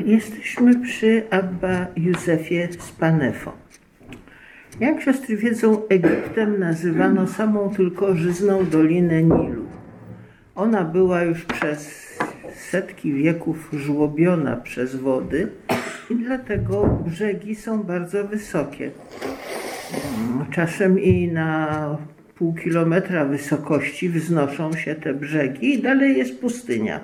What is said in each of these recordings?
Jesteśmy przy Abba Józefie z Panefo. Jak siostry wiedzą, Egiptem nazywano samą tylko żyzną Dolinę Nilu. Ona była już przez setki wieków żłobiona przez wody i dlatego brzegi są bardzo wysokie. Czasem i na pół kilometra wysokości wznoszą się te brzegi i dalej jest pustynia.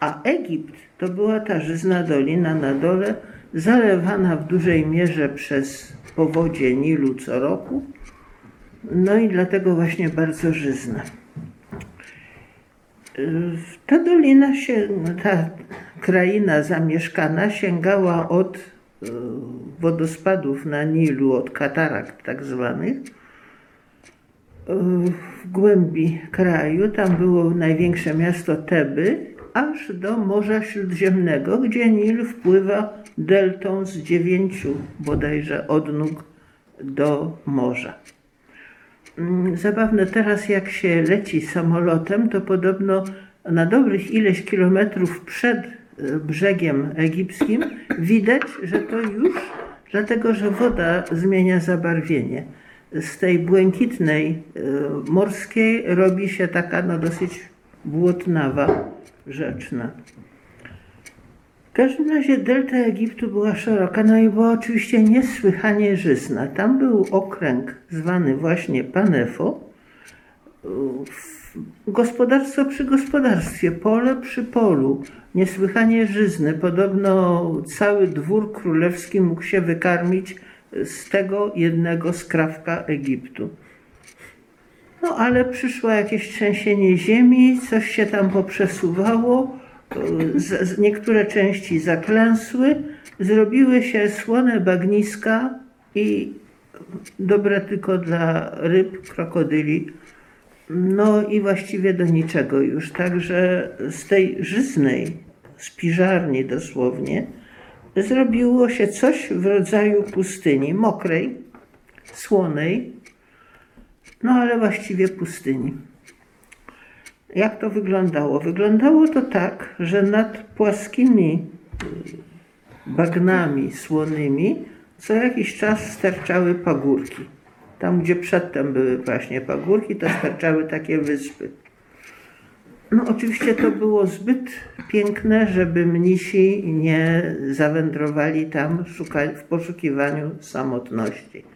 A Egipt to była ta żyzna dolina na dole, zalewana w dużej mierze przez powodzie Nilu co roku. No i dlatego właśnie bardzo żyzna. Ta dolina się, ta kraina zamieszkana sięgała od e, wodospadów na Nilu, od katarakt tak zwanych, w głębi kraju. Tam było największe miasto Teby, aż do Morza Śródziemnego, gdzie Nil wpływa deltą z dziewięciu bodajże odnóg do morza. Mm, zabawne teraz, jak się leci samolotem, to podobno na dobrych ileś kilometrów przed e, brzegiem egipskim widać, że to już dlatego, że woda zmienia zabarwienie. Z tej błękitnej e, morskiej robi się taka no, dosyć błotnawa, rzeczna. W każdym razie delta Egiptu była szeroka, no i była oczywiście niesłychanie żyzna. Tam był okręg zwany właśnie Panefo, gospodarstwo przy gospodarstwie, pole przy polu, niesłychanie żyzny. Podobno cały dwór królewski mógł się wykarmić z tego jednego skrawka Egiptu. No ale przyszło jakieś trzęsienie ziemi, coś się tam poprzesuwało, z, z niektóre części zaklęsły, zrobiły się słone bagniska i dobre tylko dla ryb, krokodyli, no i właściwie do niczego już. Także z tej żyznej spiżarni dosłownie zrobiło się coś w rodzaju pustyni, mokrej, słonej, no ale właściwie pustyni. Jak to wyglądało? Wyglądało to tak, że nad płaskimi bagnami słonymi co jakiś czas sterczały pagórki. Tam, gdzie przedtem były właśnie pagórki, to sterczały takie wyspy. No oczywiście to było zbyt piękne, żeby mnisi nie zawędrowali tam w poszukiwaniu samotności.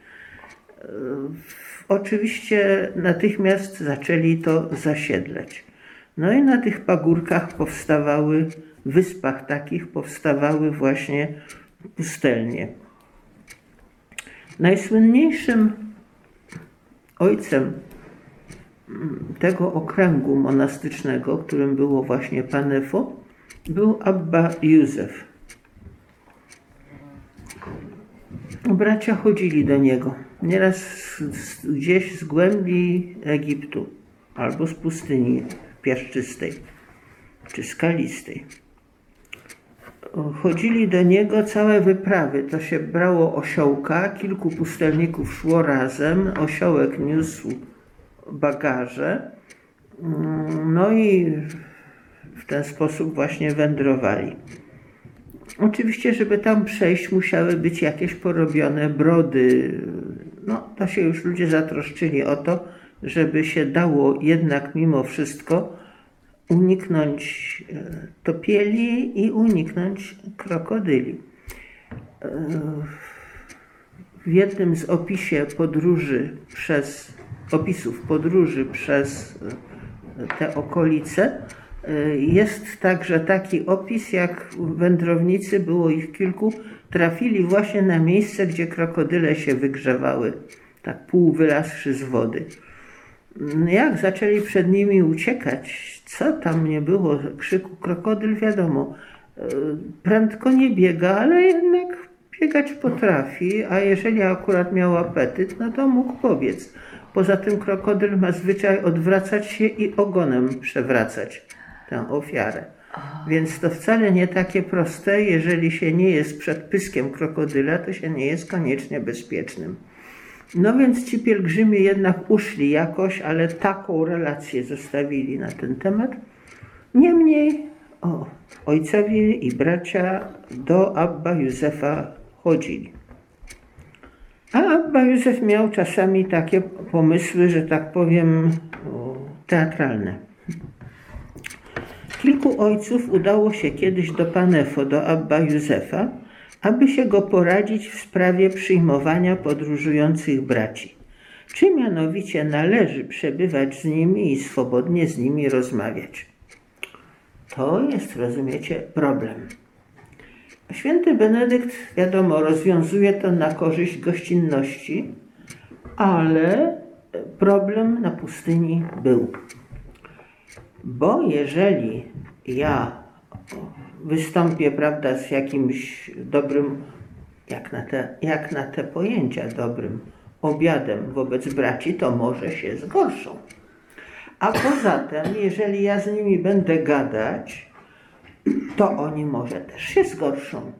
Oczywiście natychmiast zaczęli to zasiedlać. No i na tych pagórkach powstawały, wyspach takich powstawały właśnie pustelnie. Najsłynniejszym ojcem tego okręgu monastycznego, którym było właśnie Panefo, był Abba Józef. Bracia chodzili do niego, nieraz gdzieś z głębi Egiptu albo z pustyni piaszczystej czy skalistej. Chodzili do niego całe wyprawy. To się brało osiołka, kilku pustelników szło razem, osiołek niósł bagaże. No i w ten sposób właśnie wędrowali. Oczywiście, żeby tam przejść, musiały być jakieś porobione brody. No, to się już ludzie zatroszczyli o to, żeby się dało jednak mimo wszystko uniknąć e, topieli i uniknąć krokodyli. E, w jednym z opisie podróży przez, opisów podróży przez e, te okolice jest także taki opis, jak wędrownicy, było ich kilku, trafili właśnie na miejsce, gdzie krokodyle się wygrzewały, tak pół wylazłszy z wody. Jak zaczęli przed nimi uciekać, co tam nie było, krzyku krokodyl, wiadomo, e, prędko nie biega, ale jednak biegać potrafi, a jeżeli akurat miał apetyt, no to mógł pobiec. Poza tym krokodyl ma zwyczaj odwracać się i ogonem przewracać tę ofiarę. Więc to wcale nie takie proste, jeżeli się nie jest przed pyskiem krokodyla, to się nie jest koniecznie bezpiecznym. No więc ci pielgrzymi jednak uszli jakoś, ale taką relację zostawili na ten temat. Niemniej o, ojcowie i bracia do Abba Józefa chodzili. A Abba Józef miał czasami takie pomysły, że tak powiem, teatralne. Kilku ojców udało się kiedyś do Panefo, do Abba Józefa, aby się go poradzić w sprawie przyjmowania podróżujących braci. Czy mianowicie należy przebywać z nimi i swobodnie z nimi rozmawiać? To jest, rozumiecie, problem. Święty Benedykt, wiadomo, rozwiązuje to na korzyść gościnności, ale problem na pustyni był. Bo jeżeli ja wystąpię, prawda, z jakimś dobrym, jak na te, jak na te pojęcia dobrym obiadem wobec braci, to może się zgorszą. A poza tym, jeżeli ja z nimi będę gadać, to oni może też się zgorszą.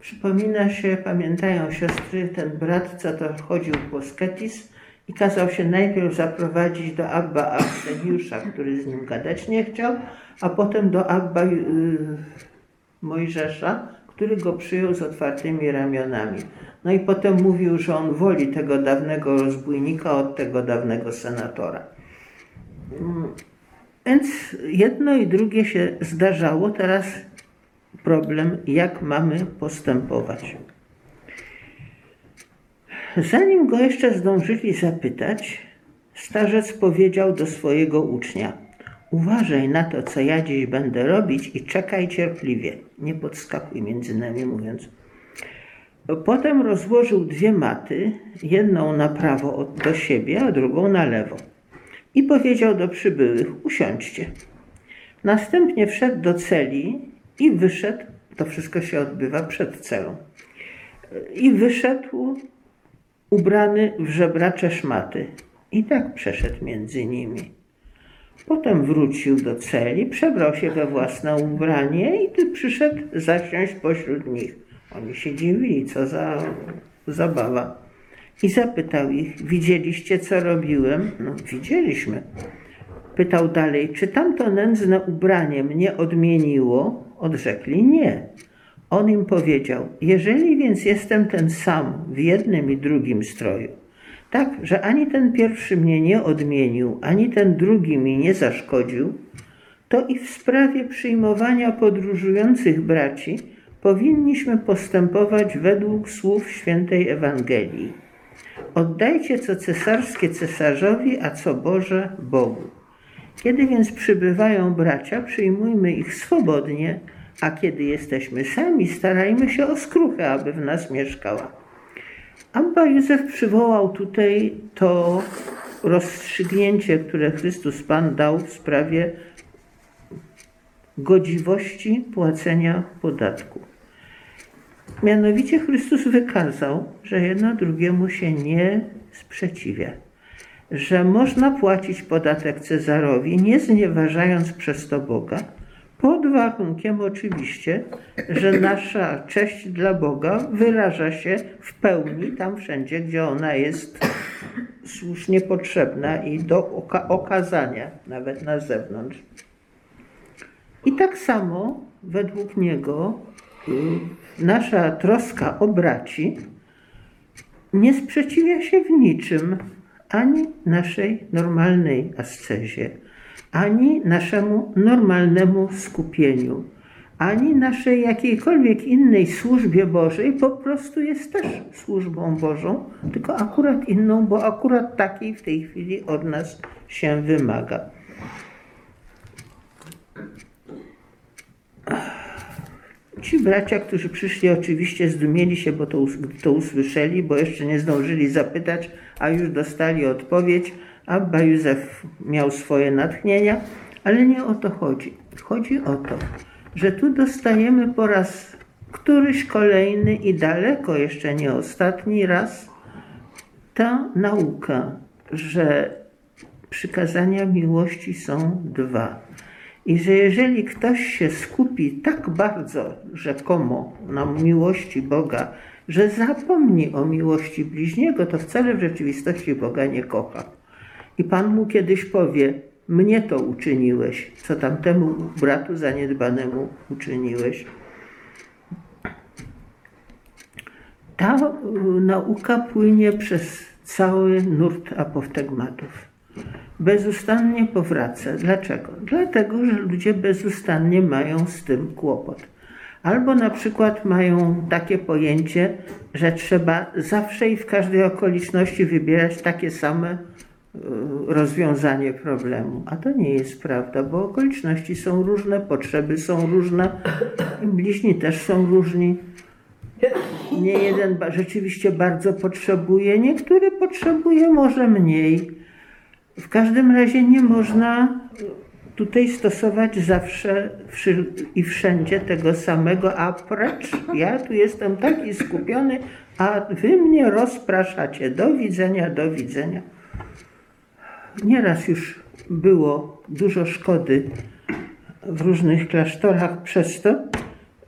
Przypomina się, pamiętają siostry, ten brat, co to chodził po Sketis i kazał się najpierw zaprowadzić do Abba Arseniusza, który z nim gadać nie chciał, a potem do Abba y, Mojżesza, który go przyjął z otwartymi ramionami. No i potem mówił, że on woli tego dawnego rozbójnika od tego dawnego senatora. Więc jedno i drugie się zdarzało. Teraz problem, jak mamy postępować. Zanim go jeszcze zdążyli zapytać, starzec powiedział do swojego ucznia: Uważaj na to, co ja dziś będę robić i czekaj cierpliwie. Nie podskakuj między nami, mówiąc. Potem rozłożył dwie maty, jedną na prawo od- do siebie, a drugą na lewo. I powiedział do przybyłych: Usiądźcie. Następnie wszedł do celi i wyszedł. To wszystko się odbywa przed celą. I wyszedł ubrany w żebracze szmaty. I tak przeszedł między nimi. Potem wrócił do celi, przebrał się we własne ubranie i ty przyszedł zasiąść pośród nich. Oni się dziwili, co za zabawa. I zapytał ich, widzieliście, co robiłem? No, widzieliśmy. Pytał dalej, czy tamto nędzne ubranie mnie odmieniło? Odrzekli nie. On im powiedział, jeżeli więc jestem ten sam w jednym i drugim stroju, tak, że ani ten pierwszy mnie nie odmienił, ani ten drugi mi nie zaszkodził, to i w sprawie przyjmowania podróżujących braci powinniśmy postępować według słów świętej Ewangelii. Oddajcie co cesarskie cesarzowi, a co Boże Bogu. Kiedy więc przybywają bracia, przyjmujmy ich swobodnie, a kiedy jesteśmy sami, starajmy się o skruchę, aby w nas mieszkała. Abba Józef przywołał tutaj to rozstrzygnięcie, które Chrystus Pan dał w sprawie godziwości płacenia podatku. Mianowicie Chrystus wykazał, że jedno drugiemu się nie sprzeciwia, że można płacić podatek Cezarowi, nie znieważając przez to Boga, pod warunkiem oczywiście, że nasza cześć dla Boga wyraża się w pełni tam wszędzie, gdzie ona jest słusznie potrzebna i do oka okazania, nawet na zewnątrz. I tak samo według niego y, nasza troska o braci nie sprzeciwia się w niczym ani naszej normalnej ascezie, ani naszemu normalnemu skupieniu, ani naszej jakiejkolwiek innej służbie Bożej, po prostu jest też służbą Bożą, tylko akurat inną, bo akurat takiej w tej chwili od nas się wymaga. Ci bracia, którzy przyszli, oczywiście zdumieli się, bo to, to usłyszeli, bo jeszcze nie zdążyli zapytać, a już dostali odpowiedź. Abba Józef miał swoje natchnienia, ale nie o to chodzi. Chodzi o to, że tu dostajemy po raz któryś kolejny i daleko jeszcze nie ostatni raz ta nauka, że przykazania miłości są dwa. I że jeżeli ktoś się skupi tak bardzo rzekomo na miłości Boga, że zapomni o miłości bliźniego, to wcale w rzeczywistości Boga nie kocha. I Pan mu kiedyś powie: mnie to uczyniłeś, co tamtemu bratu zaniedbanemu uczyniłeś. Ta y, nauka płynie przez cały nurt apoftegmatów. Bezustannie powraca. Dlaczego? Dlatego, że ludzie bezustannie mają z tym kłopot. Albo na przykład mają takie pojęcie, że trzeba zawsze i w każdej okoliczności wybierać takie same rozwiązanie problemu. A to nie jest prawda, bo okoliczności są różne, potrzeby są różne, bliźni też są różni. Nie jeden rzeczywiście bardzo potrzebuje, niektóry potrzebuje może mniej. W każdym razie nie można tutaj stosować zawsze i wszędzie tego samego, a precz, ja tu jestem taki skupiony, a wy mnie rozpraszacie. Do widzenia, do widzenia. Nieraz już było dużo szkody w różnych klasztorach przez to,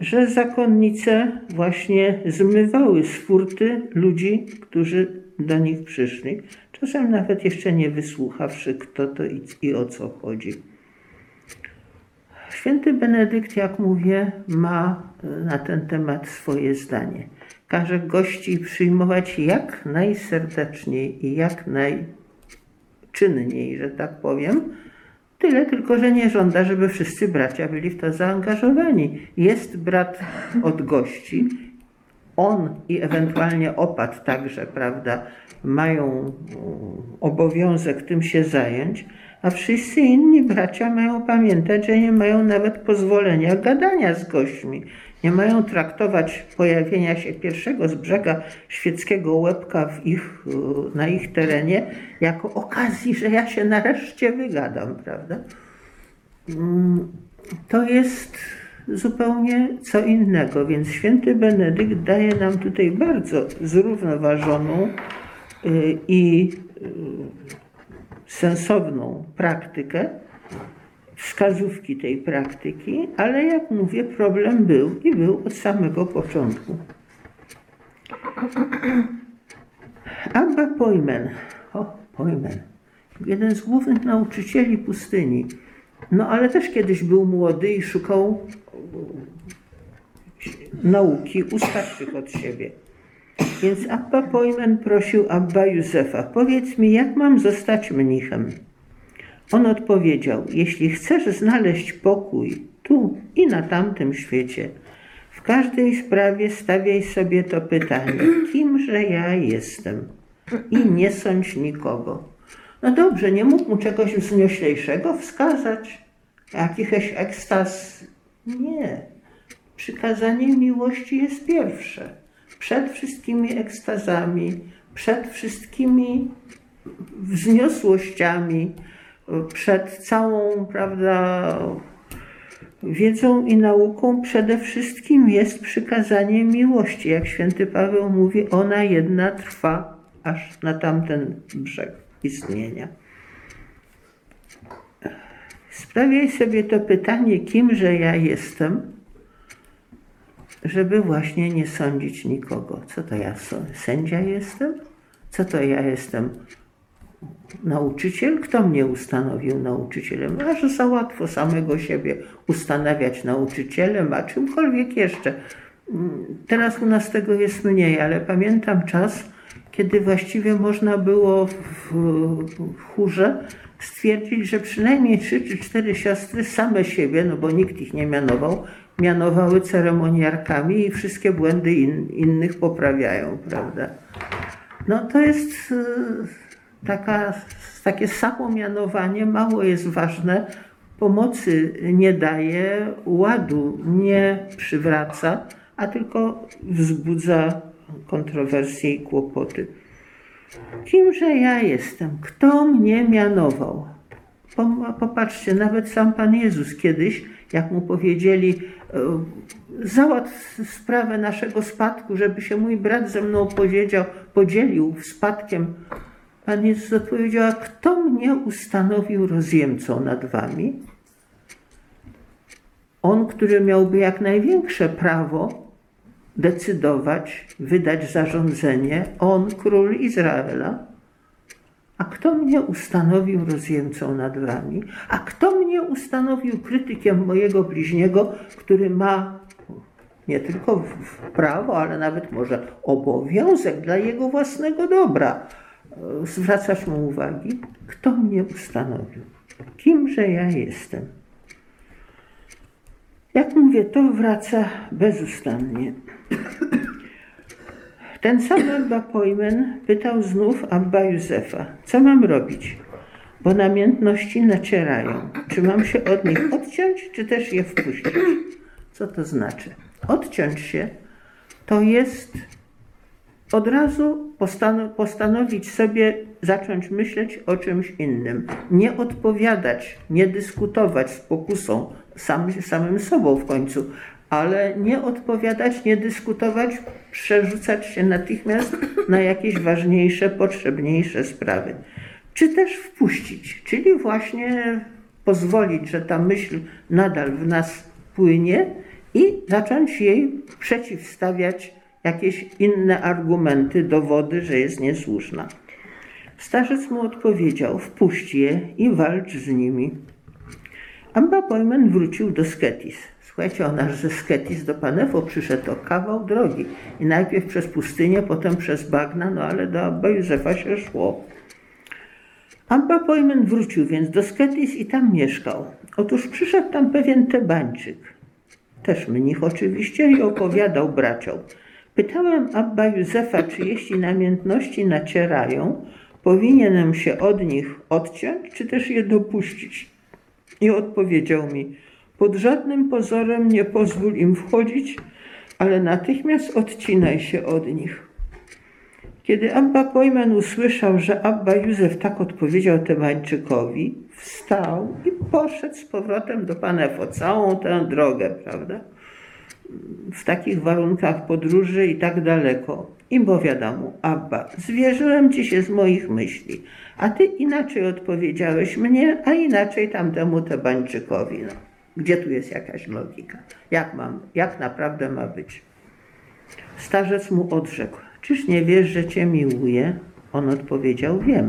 że zakonnice właśnie zmywały z furty ludzi, którzy do nich przyszli, czasem nawet jeszcze nie wysłuchawszy, kto to i, i o co chodzi. Święty Benedykt, jak mówię, ma na ten temat swoje zdanie. Każe gości przyjmować jak najserdeczniej i jak najczynniej, że tak powiem, Tyle tylko, że nie żąda, żeby wszyscy bracia byli w to zaangażowani. Jest brat od gości, on i ewentualnie opat także, prawda, mają obowiązek tym się zająć, a wszyscy inni bracia mają pamiętać, że nie mają nawet pozwolenia gadania z gośćmi. Nie mają traktować pojawienia się pierwszego z brzega świeckiego łebka w ich, na ich terenie jako okazji, że ja się nareszcie wygadam, prawda? Mm, to jest zupełnie co innego, więc święty Benedykt daje nam tutaj bardzo zrównoważoną y, i y, sensowną praktykę, wskazówki tej praktyki, ale jak mówię, problem był i był od samego początku. Abba Pojmen, o Pojmen, jeden z głównych nauczycieli pustyni, no ale też kiedyś był młody i szukał nauki u starszych od siebie. Więc Abba Pojmen prosił Abba Józefa, powiedz mi, jak mam zostać mnichem? On odpowiedział: Jeśli chcesz znaleźć pokój tu i na tamtym świecie, w każdej sprawie stawiaj sobie to pytanie: kimże ja jestem? I nie sądź nikogo. No dobrze, nie mógł mu czegoś wznioślejszego wskazać, jakiś ekstaz. Nie. Przykazanie miłości jest pierwsze. Przed wszystkimi ekstazami, przed wszystkimi wzniosłościami, przed całą, prawda, wiedzą i nauką przede wszystkim jest przykazanie miłości. Jak święty Paweł mówi, ona jedna trwa aż na tamten brzeg istnienia. Sprawiaj sobie to pytanie, kimże ja jestem, żeby właśnie nie sądzić nikogo. Co to ja sędzia jestem? Co to ja jestem? Nauczyciel, kto mnie ustanowił nauczycielem? A że za łatwo samego siebie ustanawiać nauczycielem, a czymkolwiek jeszcze. Teraz u nas tego jest mniej, ale pamiętam czas, kiedy właściwie można było w, w chórze stwierdzić, że przynajmniej trzy czy cztery siostry same siebie, no bo nikt ich nie mianował, mianowały ceremoniarkami i wszystkie błędy in, innych poprawiają, prawda? No to jest taka, takie samo mianowanie mało jest ważne, pomocy nie daje, ładu nie przywraca, a tylko wzbudza kontrowersje i kłopoty. Kimże ja jestem? Kto mnie mianował? Popatrzcie, nawet sam Pan Jezus kiedyś, jak mu powiedzieli, e, załatw sprawę naszego spadku, żeby się mój brat ze mną podzielił, podzielił spadkiem Pan Jezus odpowiedział, a kto mnie ustanowił rozjemcą nad wami? On, który miałby jak największe prawo decydować, wydać zarządzenie, on, król Izraela. A kto mnie ustanowił rozjemcą nad wami? A kto mnie ustanowił krytykiem mojego bliźniego, który ma nie tylko prawo, ale nawet może obowiązek dla jego własnego dobra? Zwracasz mu uwagi, kto mnie ustanowił? Kimże ja jestem? Jak mówię, to wraca bezustannie. Ten sam Abba Pojmen pytał znów Abba Józefa, co mam robić? Bo namiętności nacierają. Czy mam się od nich odciąć, czy też je wpuścić? Co to znaczy? Odciąć się to jest od razu postanowić sobie zacząć myśleć o czymś innym. Nie odpowiadać, nie dyskutować z pokusą, sam, samym sobą w końcu, ale nie odpowiadać, nie dyskutować, przerzucać się natychmiast na jakieś ważniejsze, potrzebniejsze sprawy. Czy też wpuścić, czyli właśnie pozwolić, że ta myśl nadal w nas płynie i zacząć jej przeciwstawiać jakieś inne argumenty, dowody, że jest niesłuszna. Starzec mu odpowiedział: Wpuść je i walcz z nimi. Amba Pojmen wrócił do Sketis. Słuchajcie, ona ze Sketis do Panefo przyszedł o kawał drogi. I najpierw przez pustynię, potem przez bagna, no ale do Abba Józefa się szło. Abba Pojmen wrócił więc do Sketis i tam mieszkał. Otóż przyszedł tam pewien Tebańczyk, też mnich oczywiście, i opowiadał braciom. Pytałem Abba Józefa, czy jeśli namiętności nacierają, powinienem się od nich odciąć, czy też je dopuścić. I odpowiedział mi, pod żadnym pozorem nie pozwól im wchodzić, ale natychmiast odcinaj się od nich. Kiedy Abba Pojman usłyszał, że Abba Józef tak odpowiedział Tebańczykowi, wstał i poszedł z powrotem do Panefo, całą tę drogę, prawda? W takich warunkach podróży i tak daleko. I powiadam Abba, zwierzyłem ci się z moich myśli, a ty inaczej odpowiedziałeś mnie, a inaczej tamtemu Tebańczykowi. No. Gdzie tu jest jakaś logika? Jak mam, jak naprawdę ma być? Starzec mu odrzekł, czyż nie wiesz, że cię miłuję? On odpowiedział, wiem.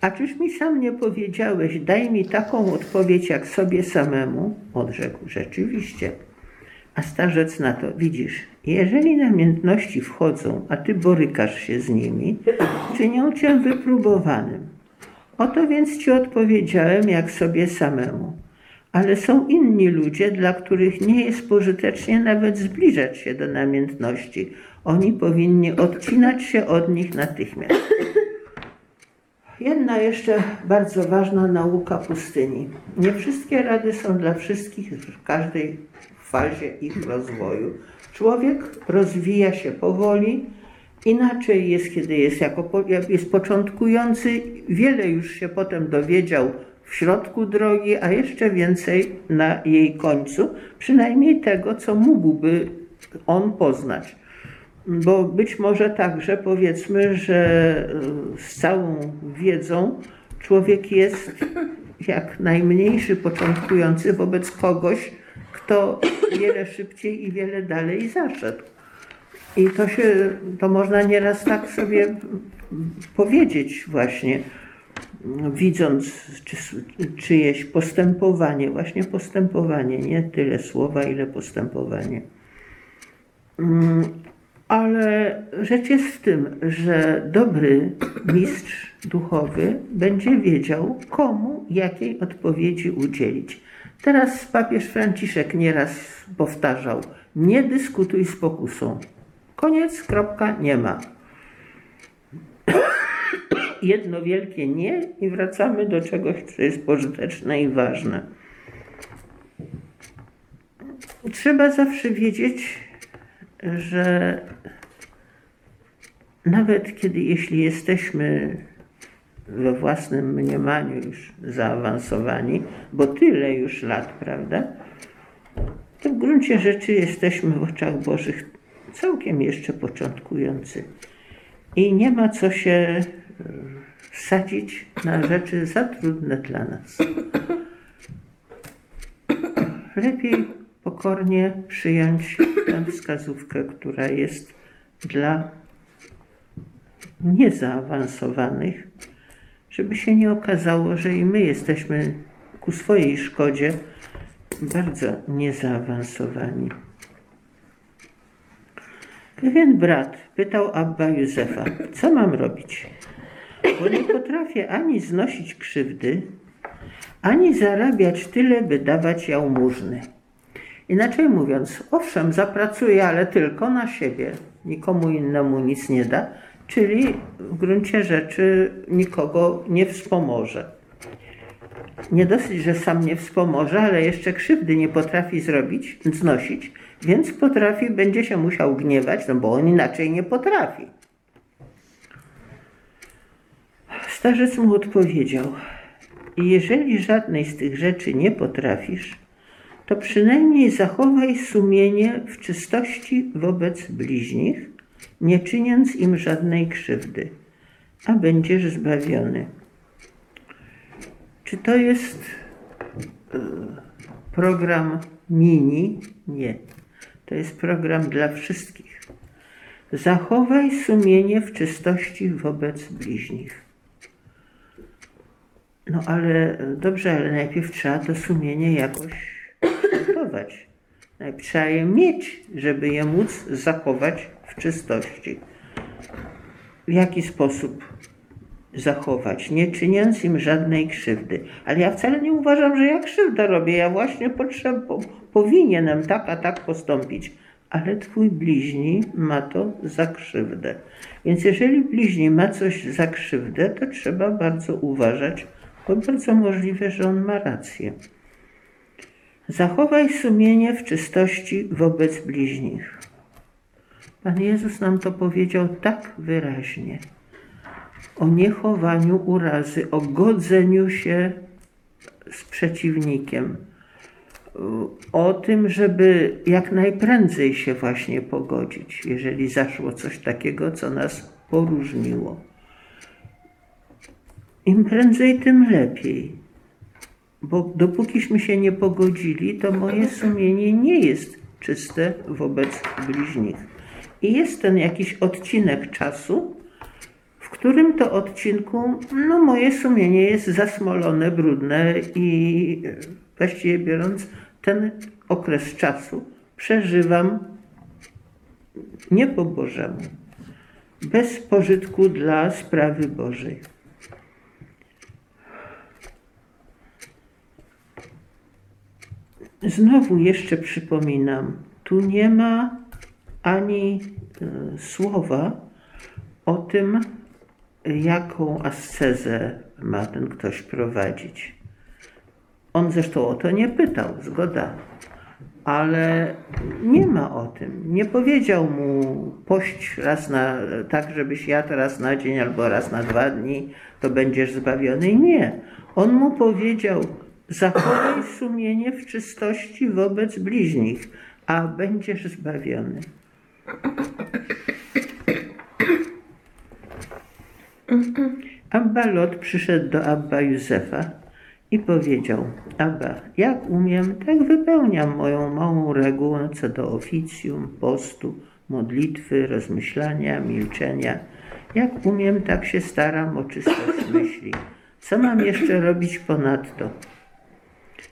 A czyż mi sam nie powiedziałeś, daj mi taką odpowiedź jak sobie samemu? Odrzekł, rzeczywiście. A starzec na to, widzisz, jeżeli namiętności wchodzą, a ty borykasz się z nimi, czynią cię wypróbowanym. Oto więc ci odpowiedziałem jak sobie samemu. Ale są inni ludzie, dla których nie jest pożytecznie nawet zbliżać się do namiętności. Oni powinni odcinać się od nich natychmiast. Jedna jeszcze bardzo ważna nauka pustyni. Nie wszystkie rady są dla wszystkich w każdej fazie ich rozwoju. Człowiek rozwija się powoli, inaczej jest, kiedy jest, jako, jest początkujący. Wiele już się potem dowiedział w środku drogi, a jeszcze więcej na jej końcu, przynajmniej tego, co mógłby on poznać. Bo być może także powiedzmy, że z całą wiedzą człowiek jest jak najmniejszy początkujący wobec kogoś, kto wiele szybciej i wiele dalej zaszedł. I to się, to można nieraz tak sobie powiedzieć właśnie, widząc czy, czyjeś postępowanie, właśnie postępowanie, nie tyle słowa, ile postępowanie. Mm, ale rzecz jest w tym, że dobry mistrz duchowy będzie wiedział, komu jakiej odpowiedzi udzielić. Teraz papież Franciszek nieraz powtarzał: Nie dyskutuj z pokusą. Koniec, kropka, nie ma. Jedno wielkie nie i wracamy do czegoś, co jest pożyteczne i ważne. Trzeba zawsze wiedzieć, że nawet kiedy jeśli jesteśmy we własnym mniemaniu już zaawansowani, bo tyle już lat, prawda? To w gruncie rzeczy jesteśmy w oczach Bożych całkiem jeszcze początkujący. I nie ma co się e, sadzić na rzeczy za trudne dla nas. Lepiej pokornie przyjąć tę wskazówkę, która jest dla niezaawansowanych, żeby się nie okazało, że i my jesteśmy ku swojej szkodzie bardzo niezaawansowani. Pewien brat pytał Abba Józefa, co mam robić? Bo nie potrafię ani znosić krzywdy, ani zarabiać tyle, by dawać jałmużny. Inaczej mówiąc, owszem, zapracuję, ale tylko na siebie, nikomu innemu nic nie da, czyli w gruncie rzeczy nikogo nie wspomoże. Nie dosyć, że sam nie wspomoże, ale jeszcze krzywdy nie potrafi zrobić, znosić, więc potrafi, będzie się musiał gniewać, no bo on inaczej nie potrafi. Starzec mu odpowiedział: Jeżeli żadnej z tych rzeczy nie potrafisz, to przynajmniej zachowaj sumienie w czystości wobec bliźnich, nie czyniąc im żadnej krzywdy, a będziesz zbawiony. Czy to jest e, program mini? Nie. To jest program dla wszystkich. Zachowaj sumienie w czystości wobec bliźnich. No ale dobrze, ale najpierw trzeba to sumienie jakoś zachować. Najpierw trzeba je mieć, żeby je móc zachować w czystości. W jaki sposób zachować, nie czyniąc im żadnej krzywdy. Ale ja wcale nie uważam, że ja krzywdę robię. Ja właśnie potrzeb, powinienem tak, a tak postąpić. Ale twój bliźni ma to za krzywdę. Więc jeżeli bliźni ma coś za krzywdę, to trzeba bardzo uważać, bo bardzo możliwe, że on ma rację. Zachowaj sumienie w czystości wobec bliźnich. Pan Jezus nam to powiedział tak wyraźnie. O niechowaniu urazy, o godzeniu się z przeciwnikiem, o tym, żeby jak najprędzej się właśnie pogodzić, jeżeli zaszło coś takiego, co nas poróżniło. Im prędzej, tym lepiej bo dopókiśmy się nie pogodzili, to moje sumienie nie jest czyste wobec bliźnich. I jest ten jakiś odcinek czasu, w którym to odcinku no, moje sumienie jest zasmolone, brudne i właściwie biorąc ten okres czasu przeżywam nie po Bożemu, bez pożytku dla sprawy Bożej. Znowu jeszcze przypominam, tu nie ma ani e, słowa o tym, jaką ascezę ma ten ktoś prowadzić. On zresztą o to nie pytał, zgoda, ale nie ma o tym. Nie powiedział mu pość raz na, tak żebyś jadł raz na dzień albo raz na dwa dni, to będziesz zbawiony. Nie. On mu powiedział, Zachowaj sumienie w czystości wobec bliźnich, a będziesz zbawiony. Abba Lot przyszedł do Abba Józefa i powiedział: Abba, jak umiem, tak wypełniam moją małą regułę co do oficjum, postu, modlitwy, rozmyślania, milczenia. Jak umiem, tak się staram o czystość myśli. Co mam jeszcze robić ponadto?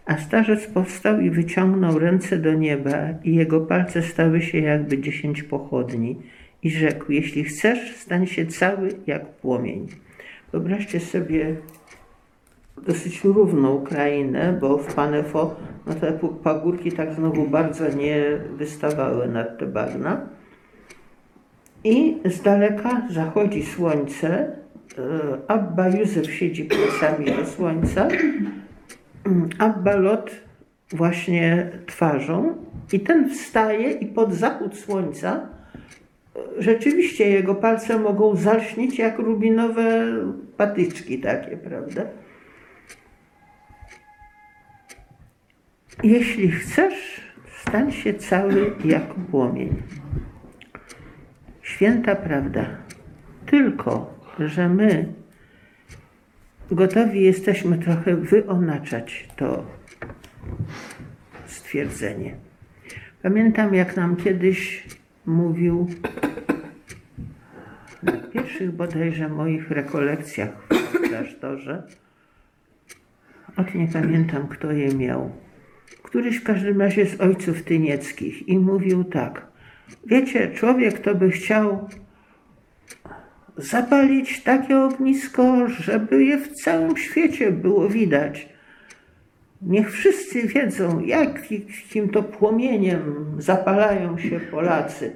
A starzec powstał i wyciągnął ręce do nieba, i jego palce stały się jakby dziesięć pochodni. I rzekł: Jeśli chcesz, stań się cały jak płomień. Wyobraźcie sobie dosyć równą krainę, bo w Panefo no te pagórki tak znowu bardzo nie wystawały nad te bagna. I z daleka zachodzi słońce. E, Abba Józef siedzi plecami do słońca, Abbalot właśnie twarzą i ten wstaje i pod zachód słońca rzeczywiście jego palce mogą zalśnić jak rubinowe patyczki takie, prawda? Jeśli chcesz, stań się cały jak płomień. Święta prawda. Tylko, że my gotowi jesteśmy trochę wyonaczać to stwierdzenie. Pamiętam, jak nam kiedyś mówił na pierwszych bodajże moich rekolekcjach w klasztorze. Ot nie pamiętam, kto je miał. Któryś w każdym razie z ojców tynieckich i mówił tak. Wiecie, człowiek to by chciał zapalić takie ognisko, żeby je w całym świecie było widać. Niech wszyscy wiedzą, jakim to płomieniem zapalają się Polacy.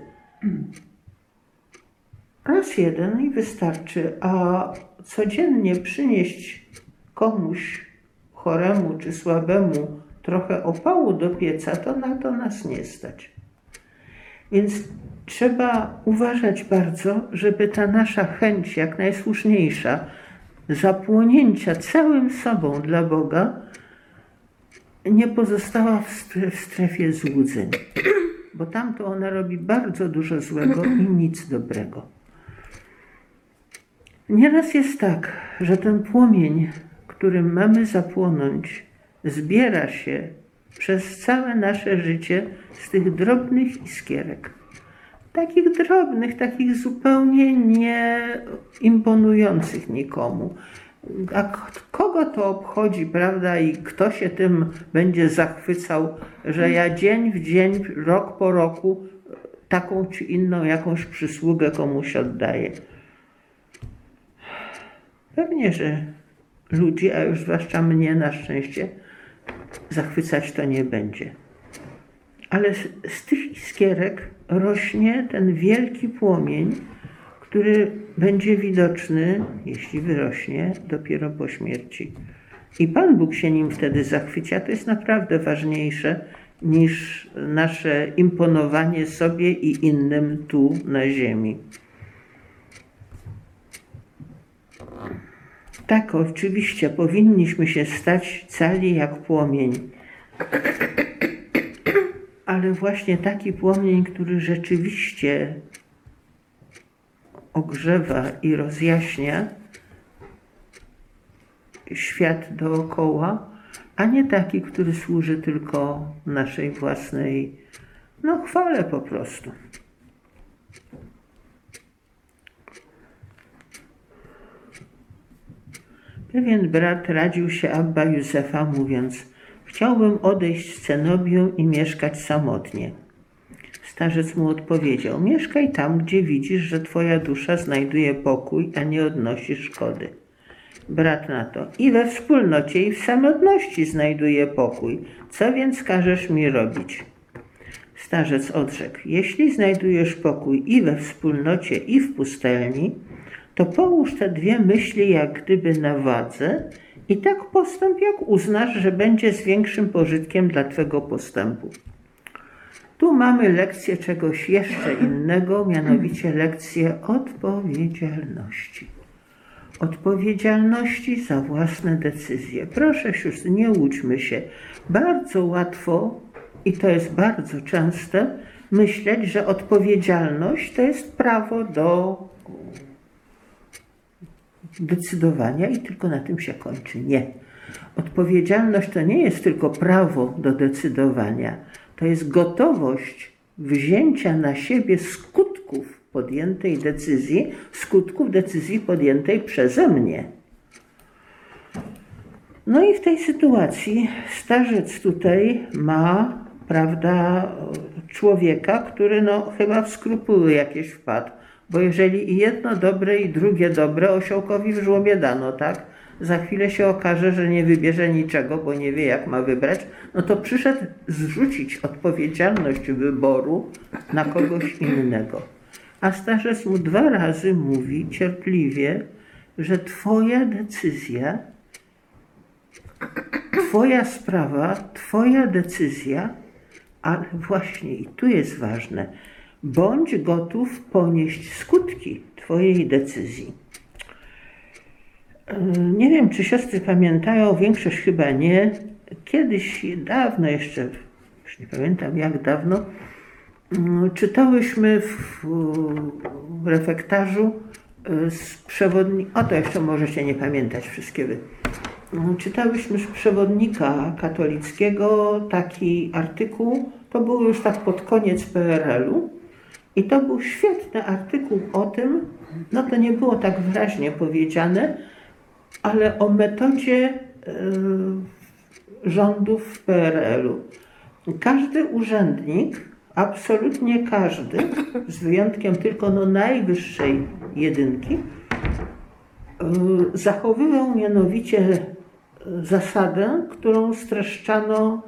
Raz jeden i wystarczy, a codziennie przynieść komuś choremu czy słabemu trochę opału do pieca, to na to nas nie stać. Więc trzeba uważać bardzo, żeby ta nasza chęć, jak najsłuszniejsza, zapłonięcia całym sobą dla Boga, nie pozostała w strefie złudzeń, bo tam to ona robi bardzo dużo złego i nic dobrego. Nieraz jest tak, że ten płomień, którym mamy zapłonąć, zbiera się przez całe nasze życie z tych drobnych iskierek. Takich drobnych, takich zupełnie nie imponujących nikomu. A kogo to obchodzi, prawda, i kto się tym będzie zachwycał, że ja dzień w dzień, rok po roku taką czy inną jakąś przysługę komuś oddaję? Pewnie, że ludzi, a już zwłaszcza mnie na szczęście, zachwycać to nie będzie. Ale z, z tych iskierek rośnie ten wielki płomień, który będzie widoczny, jeśli wyrośnie, dopiero po śmierci. I Pan Bóg się nim wtedy zachwycia. To jest naprawdę ważniejsze niż nasze imponowanie sobie i innym tu na ziemi. Tak, oczywiście, powinniśmy się stać cali jak płomień. Ale właśnie taki płomień, który rzeczywiście ogrzewa i rozjaśnia świat dookoła, a nie taki, który służy tylko naszej własnej, no, chwale po prostu. Pewien brat radził się Abba Józefa, mówiąc: Chciałbym odejść z cenobią i mieszkać samotnie. Starzec mu odpowiedział: Mieszkaj tam, gdzie widzisz, że twoja dusza znajduje pokój, a nie odnosi szkody. Brat na to: I we wspólnocie, i w samotności znajduje pokój. Co więc każesz mi robić? Starzec odrzekł: Jeśli znajdujesz pokój i we wspólnocie, i w pustelni, to połóż te dwie myśli jak gdyby na wadze i tak postąp, jak uznasz, że będzie z większym pożytkiem dla Twego postępu. Tu mamy lekcję czegoś jeszcze innego, mianowicie lekcję odpowiedzialności. Odpowiedzialności za własne decyzje. Proszę sióstr, nie łudźmy się. Bardzo łatwo, i to jest bardzo częste, myśleć, że odpowiedzialność to jest prawo do decydowania i tylko na tym się kończy. Nie. Odpowiedzialność to nie jest tylko prawo do decydowania, to jest gotowość wzięcia na siebie skutków podjętej decyzji, skutków decyzji podjętej przeze mnie. No i w tej sytuacji starzec tutaj ma, prawda, człowieka, który no chyba w skrupuły jakieś wpadł bo jeżeli i jedno dobre, i drugie dobre, osiołkowi w żłobie dano, tak? Za chwilę się okaże, że nie wybierze niczego, bo nie wie, jak ma wybrać, no to przyszedł zrzucić odpowiedzialność wyboru na kogoś innego. A starzec mu dwa razy mówi cierpliwie, że Twoja decyzja, Twoja sprawa, Twoja decyzja, ale właśnie i tu jest ważne, bądź gotów ponieść skutki Twojej decyzji. E, nie wiem, czy siostry pamiętają, większość chyba nie. Kiedyś, dawno jeszcze, już nie pamiętam jak dawno, mm, czytałyśmy w refektarzu e, z przewodnika, o to jeszcze możecie nie pamiętać wszystkie wy. Mm, czytałyśmy z przewodnika katolickiego taki artykuł, to było już tak pod koniec PRL-u, i to był świetny artykuł o tym, no to nie było tak wyraźnie powiedziane, ale o metodzie y, rządów w PRL-u. Każdy urzędnik, absolutnie każdy, z wyjątkiem tylko no najwyższej jedynki, y, zachowywał mianowicie zasadę, którą streszczano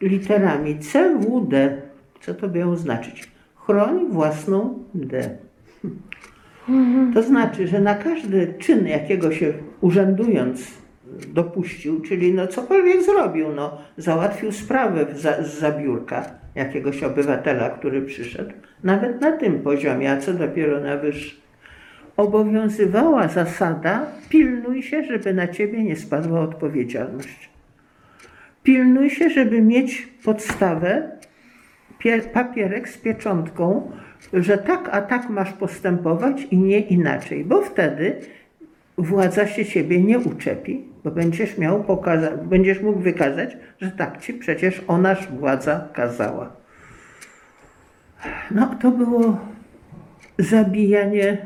literami CWD. Co to miało znaczyć? Chroń własną D. To znaczy, że na każdy czyn, jakiego się urzędując dopuścił, czyli no cokolwiek zrobił, no, załatwił sprawę za, z zabiórka jakiegoś obywatela, który przyszedł, nawet na tym poziomie, a co dopiero na wyższym, obowiązywała zasada pilnuj się, żeby na ciebie nie spadła odpowiedzialność. Pilnuj się, żeby mieć podstawę, papierek z pieczątką, że tak, a tak masz postępować i nie inaczej, bo wtedy władza się ciebie nie uczepi, bo będziesz miał pokaza- będziesz mógł wykazać, że tak ci przecież onaż władza kazała. No to było zabijanie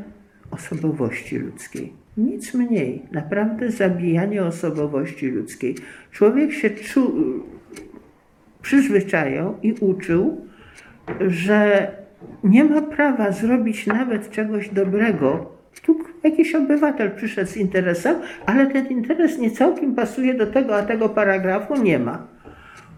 osobowości ludzkiej. Nic mniej, naprawdę zabijanie osobowości ludzkiej. Człowiek się czu, przyzwyczajał i uczył, że nie ma prawa zrobić nawet czegoś dobrego. Tu jakiś obywatel przyszedł z interesem, ale ten interes nie całkiem pasuje do tego, a tego paragrafu nie ma.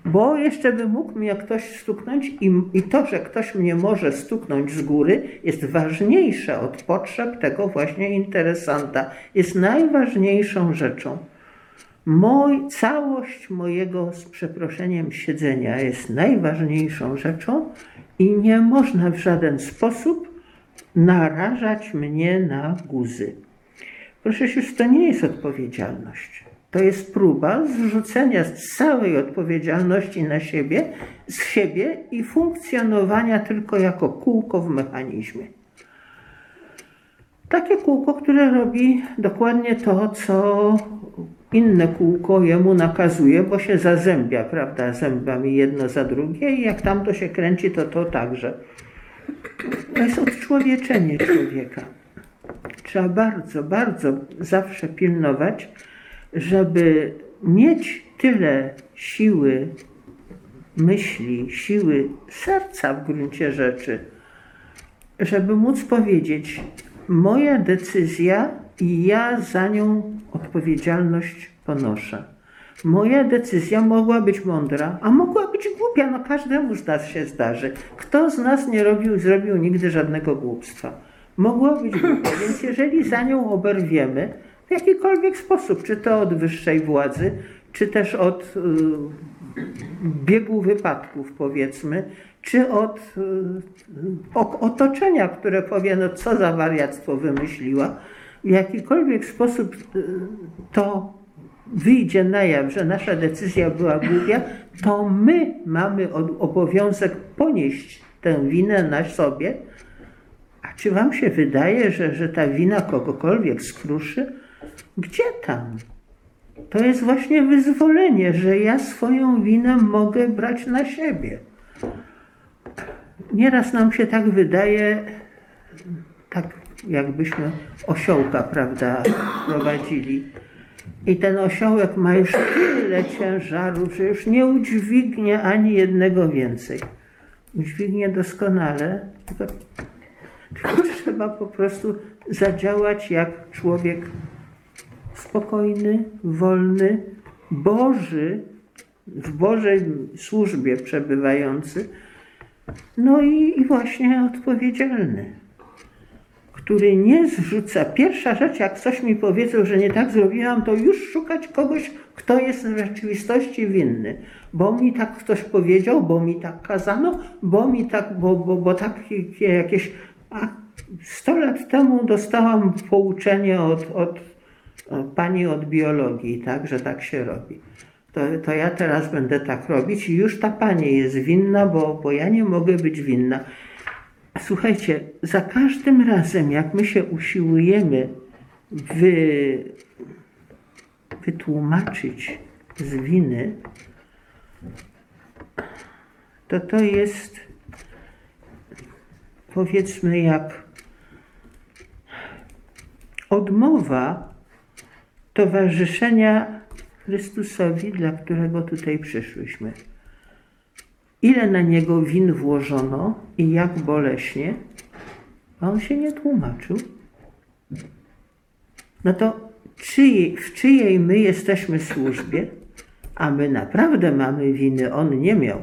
Bo jeszcze by mógł mnie ktoś stuknąć i, i to, że ktoś mnie może stuknąć z góry, jest ważniejsze od potrzeb tego właśnie interesanta. Jest najważniejszą rzeczą. Moj, całość mojego, z przeproszeniem, siedzenia jest najważniejszą rzeczą i nie można w żaden sposób narażać mnie na guzy. Proszę się, to nie jest odpowiedzialność. To jest próba zrzucenia całej odpowiedzialności na siebie, z siebie i funkcjonowania tylko jako kółko w mechanizmie. Takie kółko, które robi dokładnie to, co inne kółko jemu nakazuje, bo się zazębia, prawda, zębami jedno za drugie i jak tam to się kręci, to to także. To jest odczłowieczenie człowieka. Trzeba bardzo, bardzo zawsze pilnować, żeby mieć tyle siły myśli, siły serca w gruncie rzeczy, żeby móc powiedzieć, moja decyzja i ja za nią odpowiedzialność ponoszę. Moja decyzja mogła być mądra, a mogła być głupia. No każdemu z nas się zdarzy. Kto z nas nie robił zrobił nigdy żadnego głupstwa? Mogła być głupia, więc jeżeli za nią oberwiemy, w jakikolwiek sposób, czy to od wyższej władzy, czy też od y, biegu wypadków, powiedzmy, czy od y, otoczenia, które powie, no co za wariactwo wymyśliła, w jakikolwiek sposób y, to wyjdzie na jaw, że nasza decyzja była głupia, to my mamy obowiązek ponieść tę winę na sobie. A czy wam się wydaje, że, że ta wina kogokolwiek skruszy? Gdzie tam? To jest właśnie wyzwolenie, że ja swoją winę mogę brać na siebie. Nieraz nam się tak wydaje, tak jakbyśmy osiołka, prawda, prowadzili. I ten osiołek ma już tyle ciężaru, że już nie udźwignie ani jednego więcej. Udźwignie doskonale, tylko, tylko trzeba po prostu zadziałać jak człowiek spokojny, wolny, Boży, w Bożej służbie przebywający, no i, i właśnie odpowiedzialny, który nie zrzuca. Pierwsza rzecz, jak coś mi powiedzą, że nie tak zrobiłam, to już szukać kogoś, kto jest w rzeczywistości winny. Bo mi tak ktoś powiedział, bo mi tak kazano, bo mi tak, bo, bo, bo tak jakieś. A 100 lat temu dostałam pouczenie od, od pani od biologii, tak, że tak się robi. To, to ja teraz będę tak robić i już ta pani jest winna, bo, bo ja nie mogę być winna. Słuchajcie, za każdym razem, jak my się usiłujemy wy, wytłumaczyć z winy, to to jest powiedzmy jak odmowa towarzyszenia Chrystusowi, dla którego tutaj przyszłyśmy. Ile na niego win włożono i jak boleśnie, a on się nie tłumaczył. No to w czyjej my jesteśmy służbie, a my naprawdę mamy winy, on nie miał.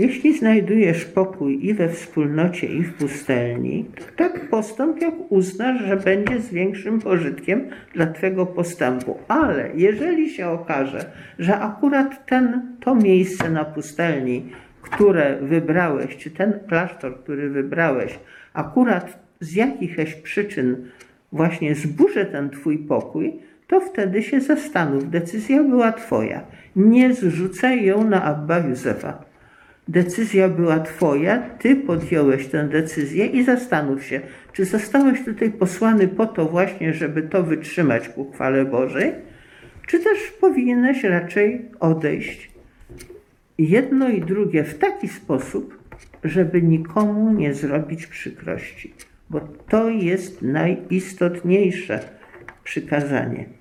Jeśli znajdujesz pokój i we wspólnocie, i w pustelni, to tak postąp, jak uznasz, że będzie z większym pożytkiem dla Twego postępu. Ale jeżeli się okaże, że akurat ten, to miejsce na pustelni, które wybrałeś, czy ten klasztor, który wybrałeś, akurat z jakichś przyczyn właśnie zburzy ten Twój pokój, to wtedy się zastanów. Decyzja była Twoja. Nie zrzucaj ją na Abba Józefa. Decyzja była Twoja, Ty podjąłeś tę decyzję i zastanów się, czy zostałeś tutaj posłany po to właśnie, żeby to wytrzymać ku chwale Bożej, czy też powinieneś raczej odejść. Jedno i drugie w taki sposób, żeby nikomu nie zrobić przykrości, bo to jest najistotniejsze przykazanie.